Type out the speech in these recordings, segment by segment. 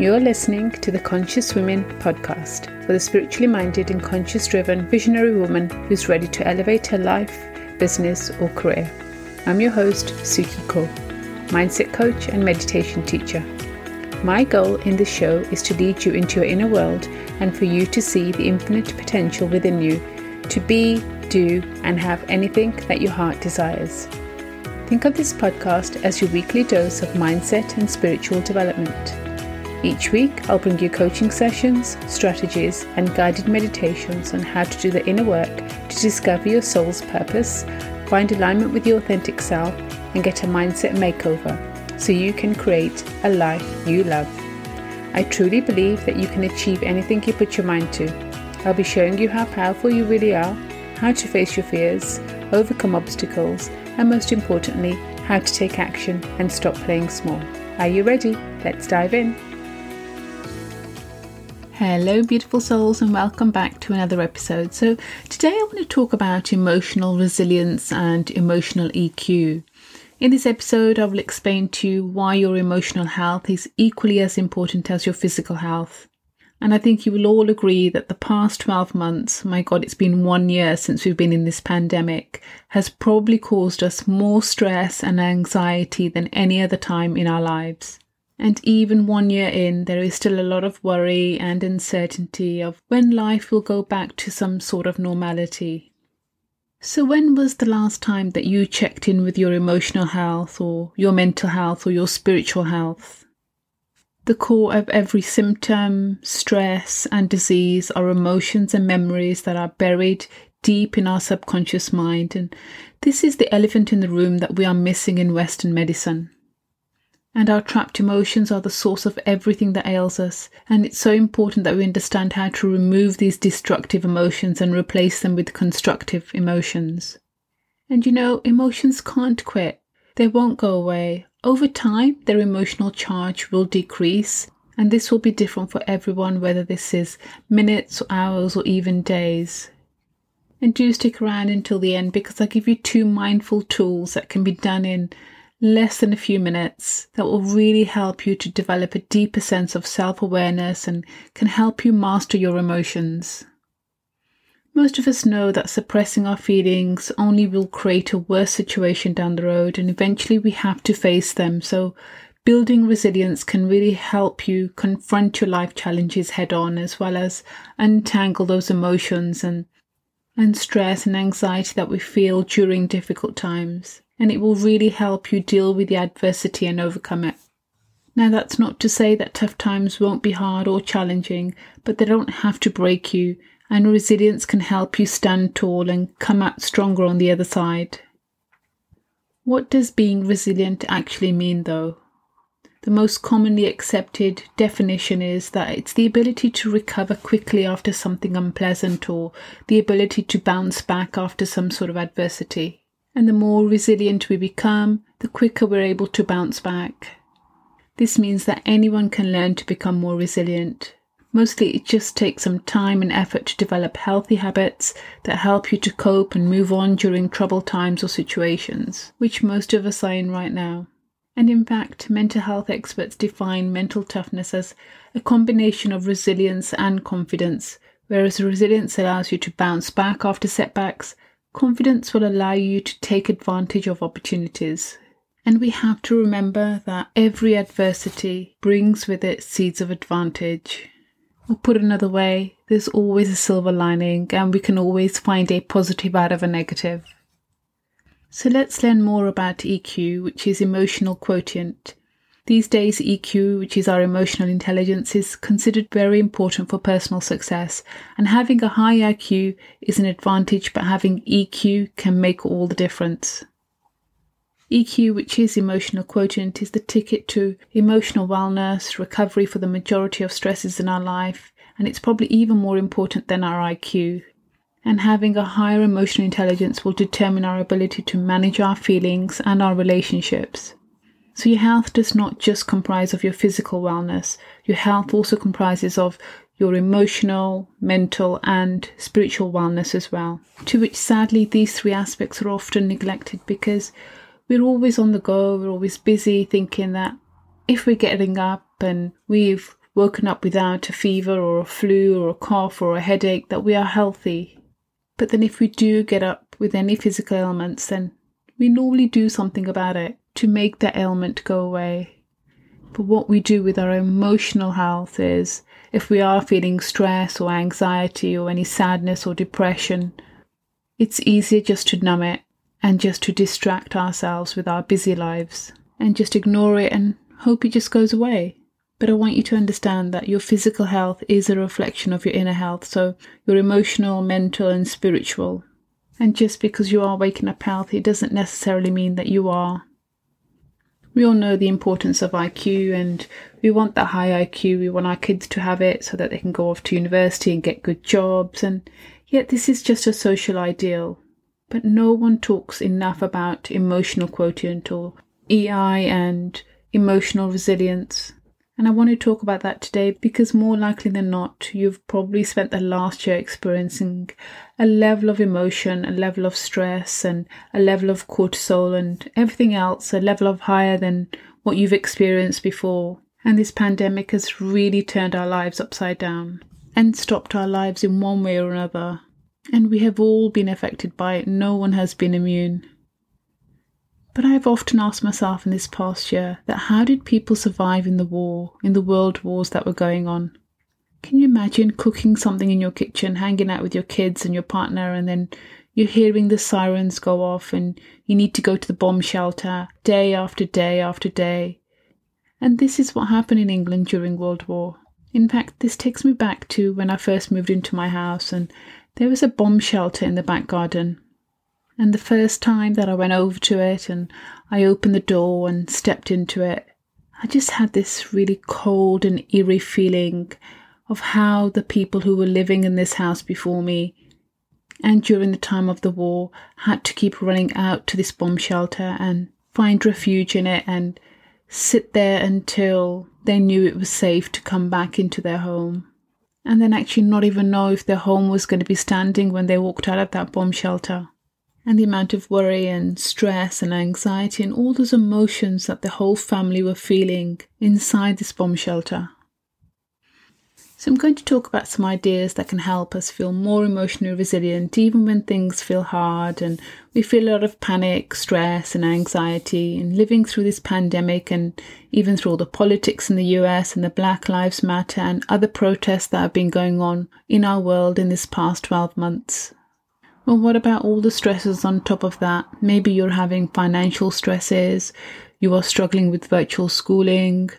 You're listening to the Conscious Women podcast for the spiritually minded and conscious driven visionary woman who's ready to elevate her life, business, or career. I'm your host, Suki Ko, mindset coach and meditation teacher. My goal in this show is to lead you into your inner world and for you to see the infinite potential within you to be, do, and have anything that your heart desires. Think of this podcast as your weekly dose of mindset and spiritual development. Each week, I'll bring you coaching sessions, strategies, and guided meditations on how to do the inner work to discover your soul's purpose, find alignment with your authentic self, and get a mindset makeover so you can create a life you love. I truly believe that you can achieve anything you put your mind to. I'll be showing you how powerful you really are, how to face your fears, overcome obstacles, and most importantly, how to take action and stop playing small. Are you ready? Let's dive in. Hello, beautiful souls, and welcome back to another episode. So, today I want to talk about emotional resilience and emotional EQ. In this episode, I will explain to you why your emotional health is equally as important as your physical health. And I think you will all agree that the past 12 months, my God, it's been one year since we've been in this pandemic, has probably caused us more stress and anxiety than any other time in our lives. And even one year in, there is still a lot of worry and uncertainty of when life will go back to some sort of normality. So, when was the last time that you checked in with your emotional health or your mental health or your spiritual health? The core of every symptom, stress, and disease are emotions and memories that are buried deep in our subconscious mind. And this is the elephant in the room that we are missing in Western medicine. And our trapped emotions are the source of everything that ails us. And it's so important that we understand how to remove these destructive emotions and replace them with constructive emotions. And you know, emotions can't quit. They won't go away. Over time, their emotional charge will decrease. And this will be different for everyone, whether this is minutes, or hours, or even days. And do stick around until the end because I give you two mindful tools that can be done in less than a few minutes that will really help you to develop a deeper sense of self awareness and can help you master your emotions. Most of us know that suppressing our feelings only will create a worse situation down the road, and eventually we have to face them. So, building resilience can really help you confront your life challenges head on, as well as untangle those emotions and, and stress and anxiety that we feel during difficult times and it will really help you deal with the adversity and overcome it. Now, that's not to say that tough times won't be hard or challenging, but they don't have to break you, and resilience can help you stand tall and come out stronger on the other side. What does being resilient actually mean, though? The most commonly accepted definition is that it's the ability to recover quickly after something unpleasant or the ability to bounce back after some sort of adversity. And the more resilient we become, the quicker we're able to bounce back. This means that anyone can learn to become more resilient. Mostly it just takes some time and effort to develop healthy habits that help you to cope and move on during troubled times or situations, which most of us are in right now. And in fact, mental health experts define mental toughness as a combination of resilience and confidence, whereas resilience allows you to bounce back after setbacks, Confidence will allow you to take advantage of opportunities. And we have to remember that every adversity brings with it seeds of advantage. Or put another way, there's always a silver lining, and we can always find a positive out of a negative. So let's learn more about EQ, which is emotional quotient. These days, EQ, which is our emotional intelligence, is considered very important for personal success, and having a high IQ is an advantage, but having EQ can make all the difference. EQ, which is emotional quotient, is the ticket to emotional wellness, recovery for the majority of stresses in our life, and it's probably even more important than our IQ. And having a higher emotional intelligence will determine our ability to manage our feelings and our relationships. So your health does not just comprise of your physical wellness. Your health also comprises of your emotional, mental, and spiritual wellness as well. To which sadly these three aspects are often neglected because we're always on the go, we're always busy thinking that if we're getting up and we've woken up without a fever or a flu or a cough or a headache, that we are healthy. But then if we do get up with any physical ailments, then we normally do something about it to make the ailment go away. But what we do with our emotional health is if we are feeling stress or anxiety or any sadness or depression, it's easier just to numb it and just to distract ourselves with our busy lives and just ignore it and hope it just goes away. But I want you to understand that your physical health is a reflection of your inner health, so your emotional, mental, and spiritual. And just because you are waking up healthy doesn't necessarily mean that you are. We all know the importance of IQ and we want that high IQ. We want our kids to have it so that they can go off to university and get good jobs. And yet, this is just a social ideal. But no one talks enough about emotional quotient or EI and emotional resilience. And I want to talk about that today because more likely than not, you've probably spent the last year experiencing a level of emotion, a level of stress, and a level of cortisol and everything else, a level of higher than what you've experienced before. And this pandemic has really turned our lives upside down and stopped our lives in one way or another. And we have all been affected by it. No one has been immune. But I have often asked myself in this past year that how did people survive in the war, in the world wars that were going on? Can you imagine cooking something in your kitchen, hanging out with your kids and your partner, and then you're hearing the sirens go off and you need to go to the bomb shelter day after day after day? And this is what happened in England during World War. In fact, this takes me back to when I first moved into my house and there was a bomb shelter in the back garden and the first time that I went over to it and I opened the door and stepped into it, I just had this really cold and eerie feeling of how the people who were living in this house before me and during the time of the war had to keep running out to this bomb shelter and find refuge in it and sit there until they knew it was safe to come back into their home. And then actually not even know if their home was going to be standing when they walked out of that bomb shelter and the amount of worry and stress and anxiety and all those emotions that the whole family were feeling inside this bomb shelter. So, I'm going to talk about some ideas that can help us feel more emotionally resilient even when things feel hard and we feel a lot of panic, stress, and anxiety. And living through this pandemic and even through all the politics in the US and the Black Lives Matter and other protests that have been going on in our world in this past 12 months. Well, what about all the stresses on top of that? Maybe you're having financial stresses, you are struggling with virtual schooling,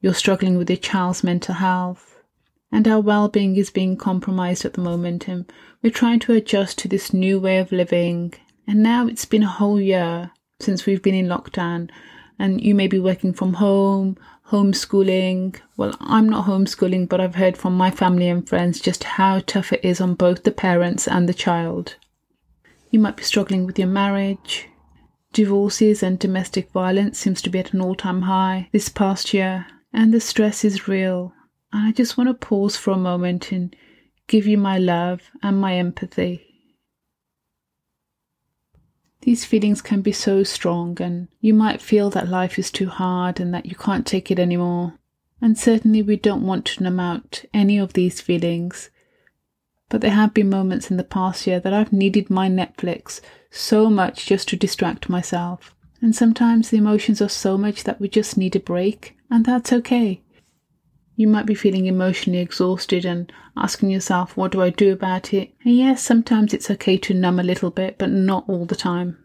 you're struggling with your child's mental health, and our well being is being compromised at the moment. And we're trying to adjust to this new way of living. And now it's been a whole year since we've been in lockdown, and you may be working from home, homeschooling. Well, I'm not homeschooling, but I've heard from my family and friends just how tough it is on both the parents and the child. You might be struggling with your marriage. Divorces and domestic violence seems to be at an all-time high this past year, and the stress is real. And I just want to pause for a moment and give you my love and my empathy. These feelings can be so strong, and you might feel that life is too hard and that you can't take it anymore. And certainly, we don't want to numb out any of these feelings. But there have been moments in the past year that I've needed my Netflix so much just to distract myself. And sometimes the emotions are so much that we just need a break, and that's okay. You might be feeling emotionally exhausted and asking yourself, what do I do about it? And yes, sometimes it's okay to numb a little bit, but not all the time.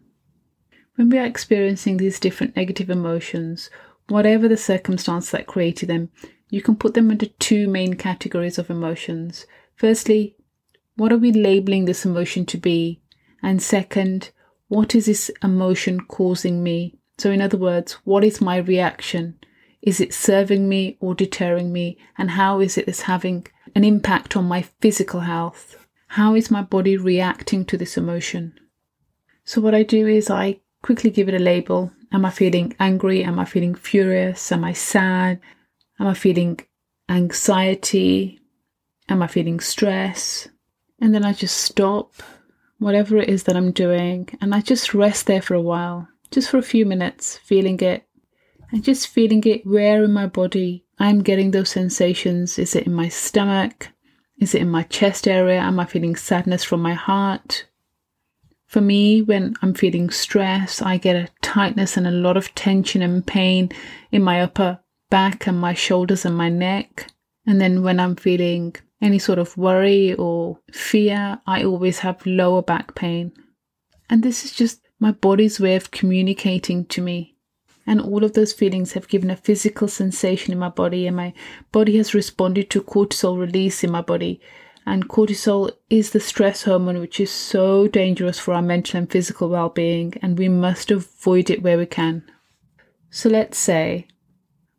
When we are experiencing these different negative emotions, whatever the circumstance that created them, you can put them into two main categories of emotions. Firstly, what are we labeling this emotion to be? And second, what is this emotion causing me? So, in other words, what is my reaction? Is it serving me or deterring me? And how is it is having an impact on my physical health? How is my body reacting to this emotion? So, what I do is I quickly give it a label. Am I feeling angry? Am I feeling furious? Am I sad? Am I feeling anxiety? Am I feeling stress? And then I just stop whatever it is that I'm doing and I just rest there for a while, just for a few minutes, feeling it, and just feeling it where in my body I'm getting those sensations. Is it in my stomach? Is it in my chest area? Am I feeling sadness from my heart? For me, when I'm feeling stress, I get a tightness and a lot of tension and pain in my upper back and my shoulders and my neck. And then when I'm feeling any sort of worry or fear, I always have lower back pain. And this is just my body's way of communicating to me. And all of those feelings have given a physical sensation in my body, and my body has responded to cortisol release in my body. And cortisol is the stress hormone, which is so dangerous for our mental and physical well being, and we must avoid it where we can. So let's say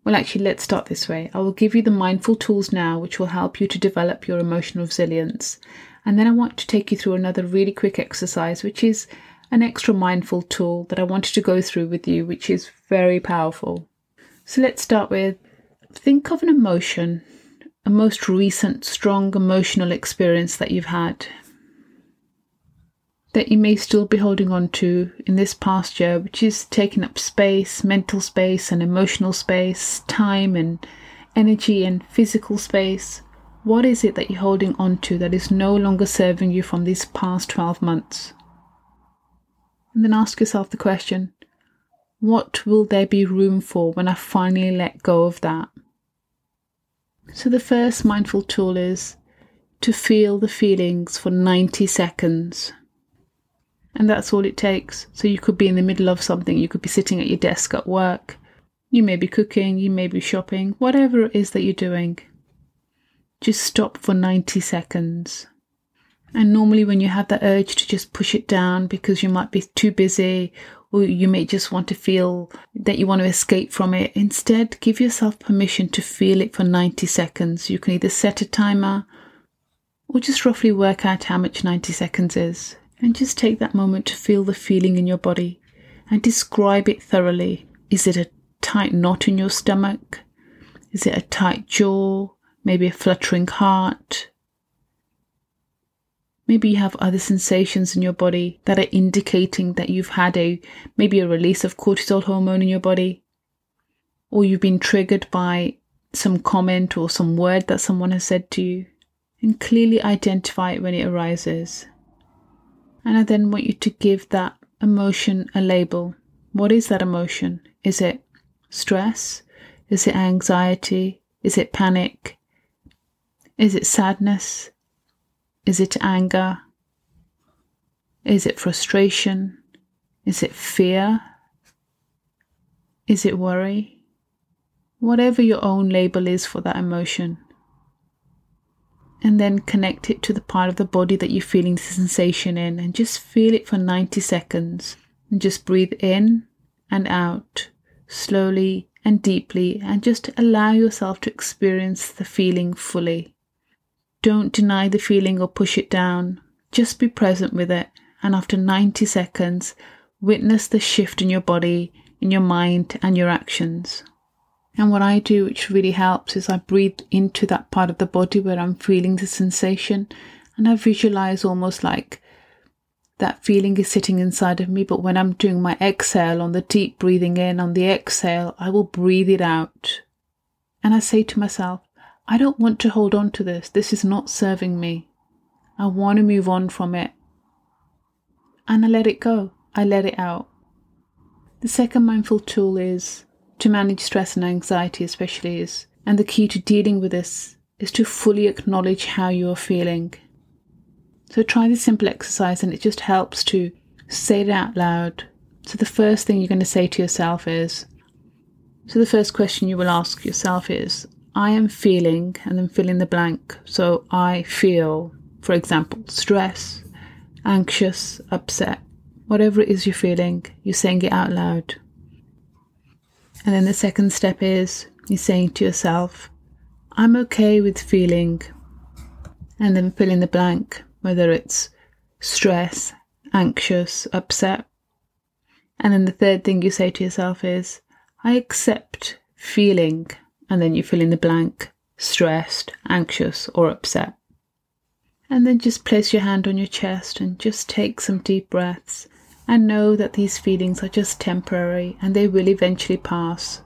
well, actually, let's start this way. I will give you the mindful tools now, which will help you to develop your emotional resilience. And then I want to take you through another really quick exercise, which is an extra mindful tool that I wanted to go through with you, which is very powerful. So let's start with think of an emotion, a most recent strong emotional experience that you've had that you may still be holding on to in this past year, which is taking up space, mental space, and emotional space, time and energy and physical space. What is it that you're holding on to that is no longer serving you from these past 12 months? And then ask yourself the question what will there be room for when I finally let go of that? So, the first mindful tool is to feel the feelings for 90 seconds. And that's all it takes. So you could be in the middle of something, you could be sitting at your desk at work, you may be cooking, you may be shopping, whatever it is that you're doing. Just stop for 90 seconds. And normally, when you have that urge to just push it down because you might be too busy or you may just want to feel that you want to escape from it, instead, give yourself permission to feel it for 90 seconds. You can either set a timer or just roughly work out how much 90 seconds is. And just take that moment to feel the feeling in your body and describe it thoroughly. Is it a tight knot in your stomach? Is it a tight jaw? Maybe a fluttering heart? Maybe you have other sensations in your body that are indicating that you've had a maybe a release of cortisol hormone in your body, or you've been triggered by some comment or some word that someone has said to you, and clearly identify it when it arises. And I then want you to give that emotion a label. What is that emotion? Is it stress? Is it anxiety? Is it panic? Is it sadness? Is it anger? Is it frustration? Is it fear? Is it worry? Whatever your own label is for that emotion, and then connect it to the part of the body that you're feeling the sensation in and just feel it for 90 seconds and just breathe in and out slowly and deeply and just allow yourself to experience the feeling fully. Don't deny the feeling or push it down. Just be present with it and after 90 seconds, witness the shift in your body, in your mind, and your actions. And what I do, which really helps, is I breathe into that part of the body where I'm feeling the sensation and I visualize almost like that feeling is sitting inside of me. But when I'm doing my exhale on the deep breathing in, on the exhale, I will breathe it out. And I say to myself, I don't want to hold on to this. This is not serving me. I want to move on from it. And I let it go. I let it out. The second mindful tool is to manage stress and anxiety, especially, is, and the key to dealing with this is to fully acknowledge how you are feeling. So try this simple exercise, and it just helps to say it out loud. So the first thing you're going to say to yourself is, so the first question you will ask yourself is, I am feeling, and then fill in the blank. So I feel, for example, stress, anxious, upset, whatever it is you're feeling, you're saying it out loud. And then the second step is you're saying to yourself, I'm okay with feeling, and then fill in the blank, whether it's stress, anxious, upset. And then the third thing you say to yourself is, I accept feeling, and then you fill in the blank, stressed, anxious, or upset. And then just place your hand on your chest and just take some deep breaths and know that these feelings are just temporary and they will eventually pass.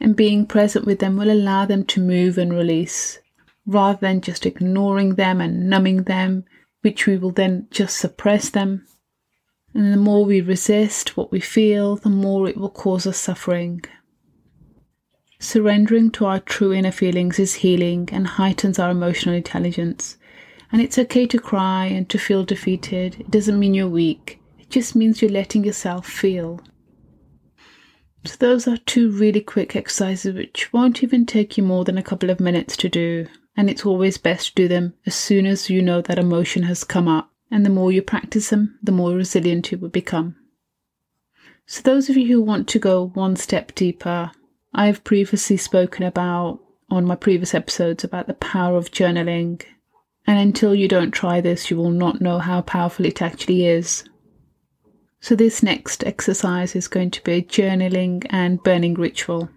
And being present with them will allow them to move and release rather than just ignoring them and numbing them, which we will then just suppress them. And the more we resist what we feel, the more it will cause us suffering. Surrendering to our true inner feelings is healing and heightens our emotional intelligence. And it's okay to cry and to feel defeated. It doesn't mean you're weak, just means you're letting yourself feel. So, those are two really quick exercises which won't even take you more than a couple of minutes to do. And it's always best to do them as soon as you know that emotion has come up. And the more you practice them, the more resilient you will become. So, those of you who want to go one step deeper, I have previously spoken about on my previous episodes about the power of journaling. And until you don't try this, you will not know how powerful it actually is. So, this next exercise is going to be a journaling and burning ritual.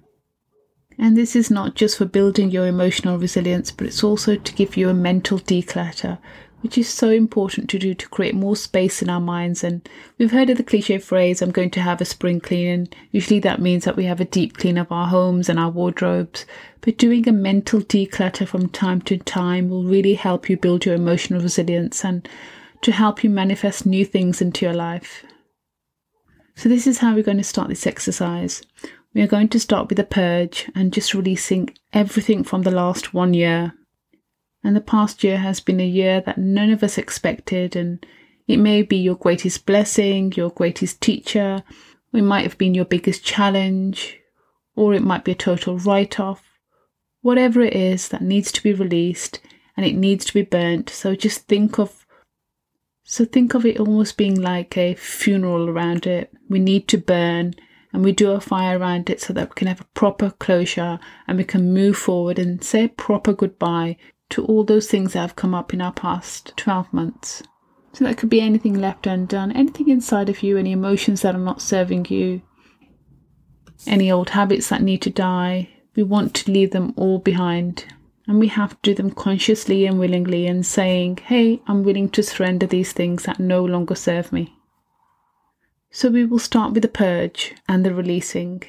And this is not just for building your emotional resilience, but it's also to give you a mental declutter, which is so important to do to create more space in our minds. And we've heard of the cliche phrase, I'm going to have a spring clean. And usually that means that we have a deep clean of our homes and our wardrobes. But doing a mental declutter from time to time will really help you build your emotional resilience and to help you manifest new things into your life. So, this is how we're going to start this exercise. We are going to start with a purge and just releasing everything from the last one year. And the past year has been a year that none of us expected, and it may be your greatest blessing, your greatest teacher, it might have been your biggest challenge, or it might be a total write off. Whatever it is that needs to be released and it needs to be burnt. So just think of so think of it almost being like a funeral around it. We need to burn and we do a fire around it so that we can have a proper closure and we can move forward and say a proper goodbye to all those things that have come up in our past 12 months. So that could be anything left undone, anything inside of you, any emotions that are not serving you, any old habits that need to die. We want to leave them all behind. And we have to do them consciously and willingly and saying, hey, I'm willing to surrender these things that no longer serve me. So we will start with the purge and the releasing.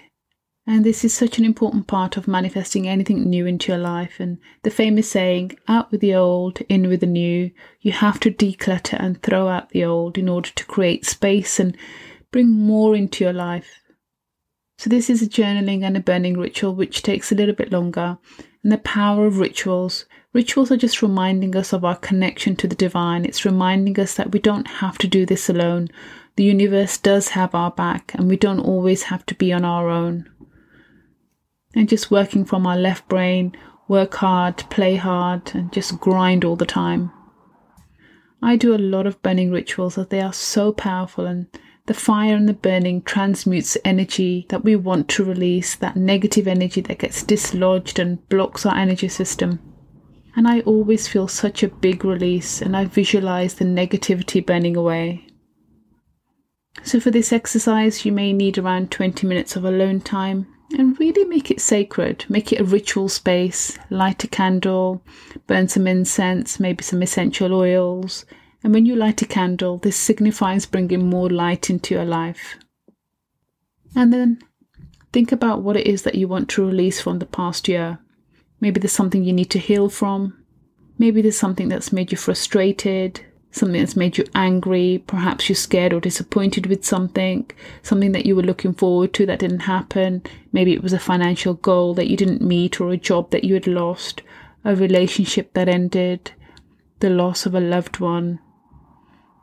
And this is such an important part of manifesting anything new into your life. And the famous saying, out with the old, in with the new. You have to declutter and throw out the old in order to create space and bring more into your life. So, this is a journaling and a burning ritual, which takes a little bit longer and the power of rituals. Rituals are just reminding us of our connection to the divine. It's reminding us that we don't have to do this alone. The universe does have our back, and we don't always have to be on our own. And just working from our left brain, work hard, play hard, and just grind all the time. I do a lot of burning rituals as they are so powerful and the fire and the burning transmutes energy that we want to release, that negative energy that gets dislodged and blocks our energy system. And I always feel such a big release and I visualize the negativity burning away. So, for this exercise, you may need around 20 minutes of alone time and really make it sacred. Make it a ritual space, light a candle, burn some incense, maybe some essential oils, and when you light a candle, this signifies bringing more light into your life. And then think about what it is that you want to release from the past year. Maybe there's something you need to heal from. Maybe there's something that's made you frustrated, something that's made you angry. Perhaps you're scared or disappointed with something, something that you were looking forward to that didn't happen. Maybe it was a financial goal that you didn't meet, or a job that you had lost, a relationship that ended, the loss of a loved one,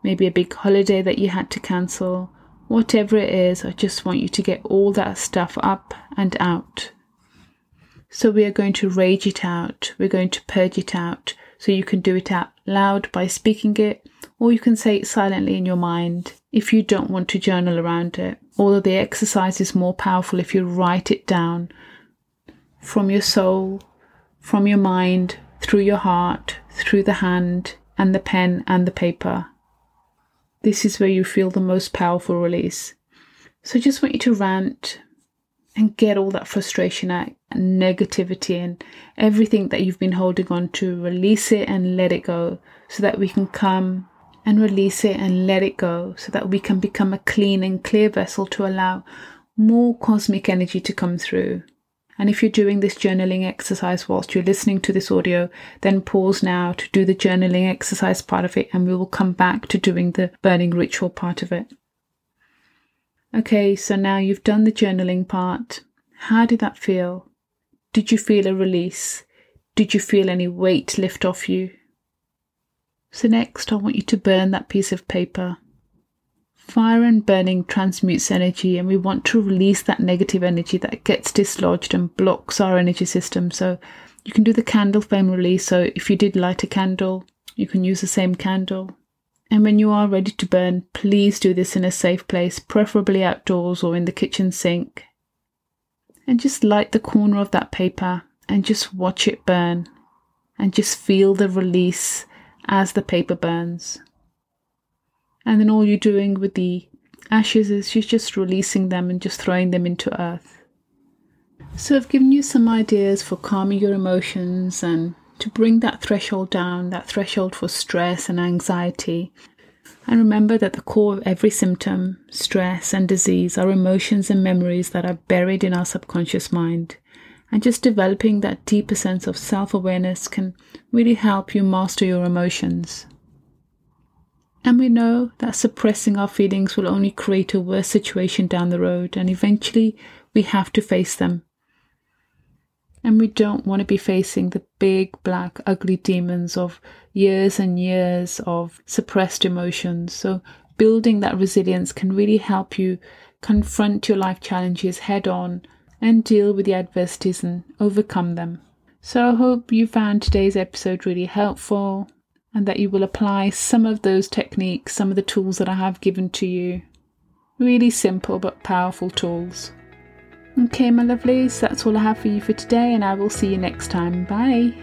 maybe a big holiday that you had to cancel, whatever it is, I just want you to get all that stuff up and out. So we are going to rage it out, we're going to purge it out, so you can do it out loud by speaking it, or you can say it silently in your mind if you don't want to journal around it. Although the exercise is more powerful if you write it down from your soul, from your mind, through your heart, through the hand, and the pen and the paper. This is where you feel the most powerful release. So I just want you to rant and get all that frustration out and negativity and everything that you've been holding on to, release it and let it go so that we can come and release it and let it go so that we can become a clean and clear vessel to allow more cosmic energy to come through And if you're doing this journaling exercise whilst you're listening to this audio, then pause now to do the journaling exercise part of it, and we will come back to doing the burning ritual part of it. Okay, so now you've done the journaling part. How did that feel? Did you feel a release? Did you feel any weight lift off you? So, next, I want you to burn that piece of paper. Fire and burning transmutes energy, and we want to release that negative energy that gets dislodged and blocks our energy system. So, you can do the candle flame release. So, if you did light a candle, you can use the same candle. And when you are ready to burn, please do this in a safe place, preferably outdoors or in the kitchen sink. And just light the corner of that paper and just watch it burn and just feel the release as the paper burns. And then all you're doing with the ashes is you're just releasing them and just throwing them into earth. So I've given you some ideas for calming your emotions and to bring that threshold down, that threshold for stress and anxiety. And remember that the core of every symptom, stress, and disease are emotions and memories that are buried in our subconscious mind. And just developing that deeper sense of self awareness can really help you master your emotions. And we know that suppressing our feelings will only create a worse situation down the road, and eventually we have to face them and we don't want to be facing the big, black, ugly demons of years and years of suppressed emotions. So, building that resilience can really help you confront your life challenges head on and deal with the adversities and overcome them. So, I hope you found today's episode really helpful and that you will apply some of those techniques, some of the tools that I have given to you. Really simple but powerful tools. Okay, my lovelies, that's all I have for you for today, and I will see you next time. Bye.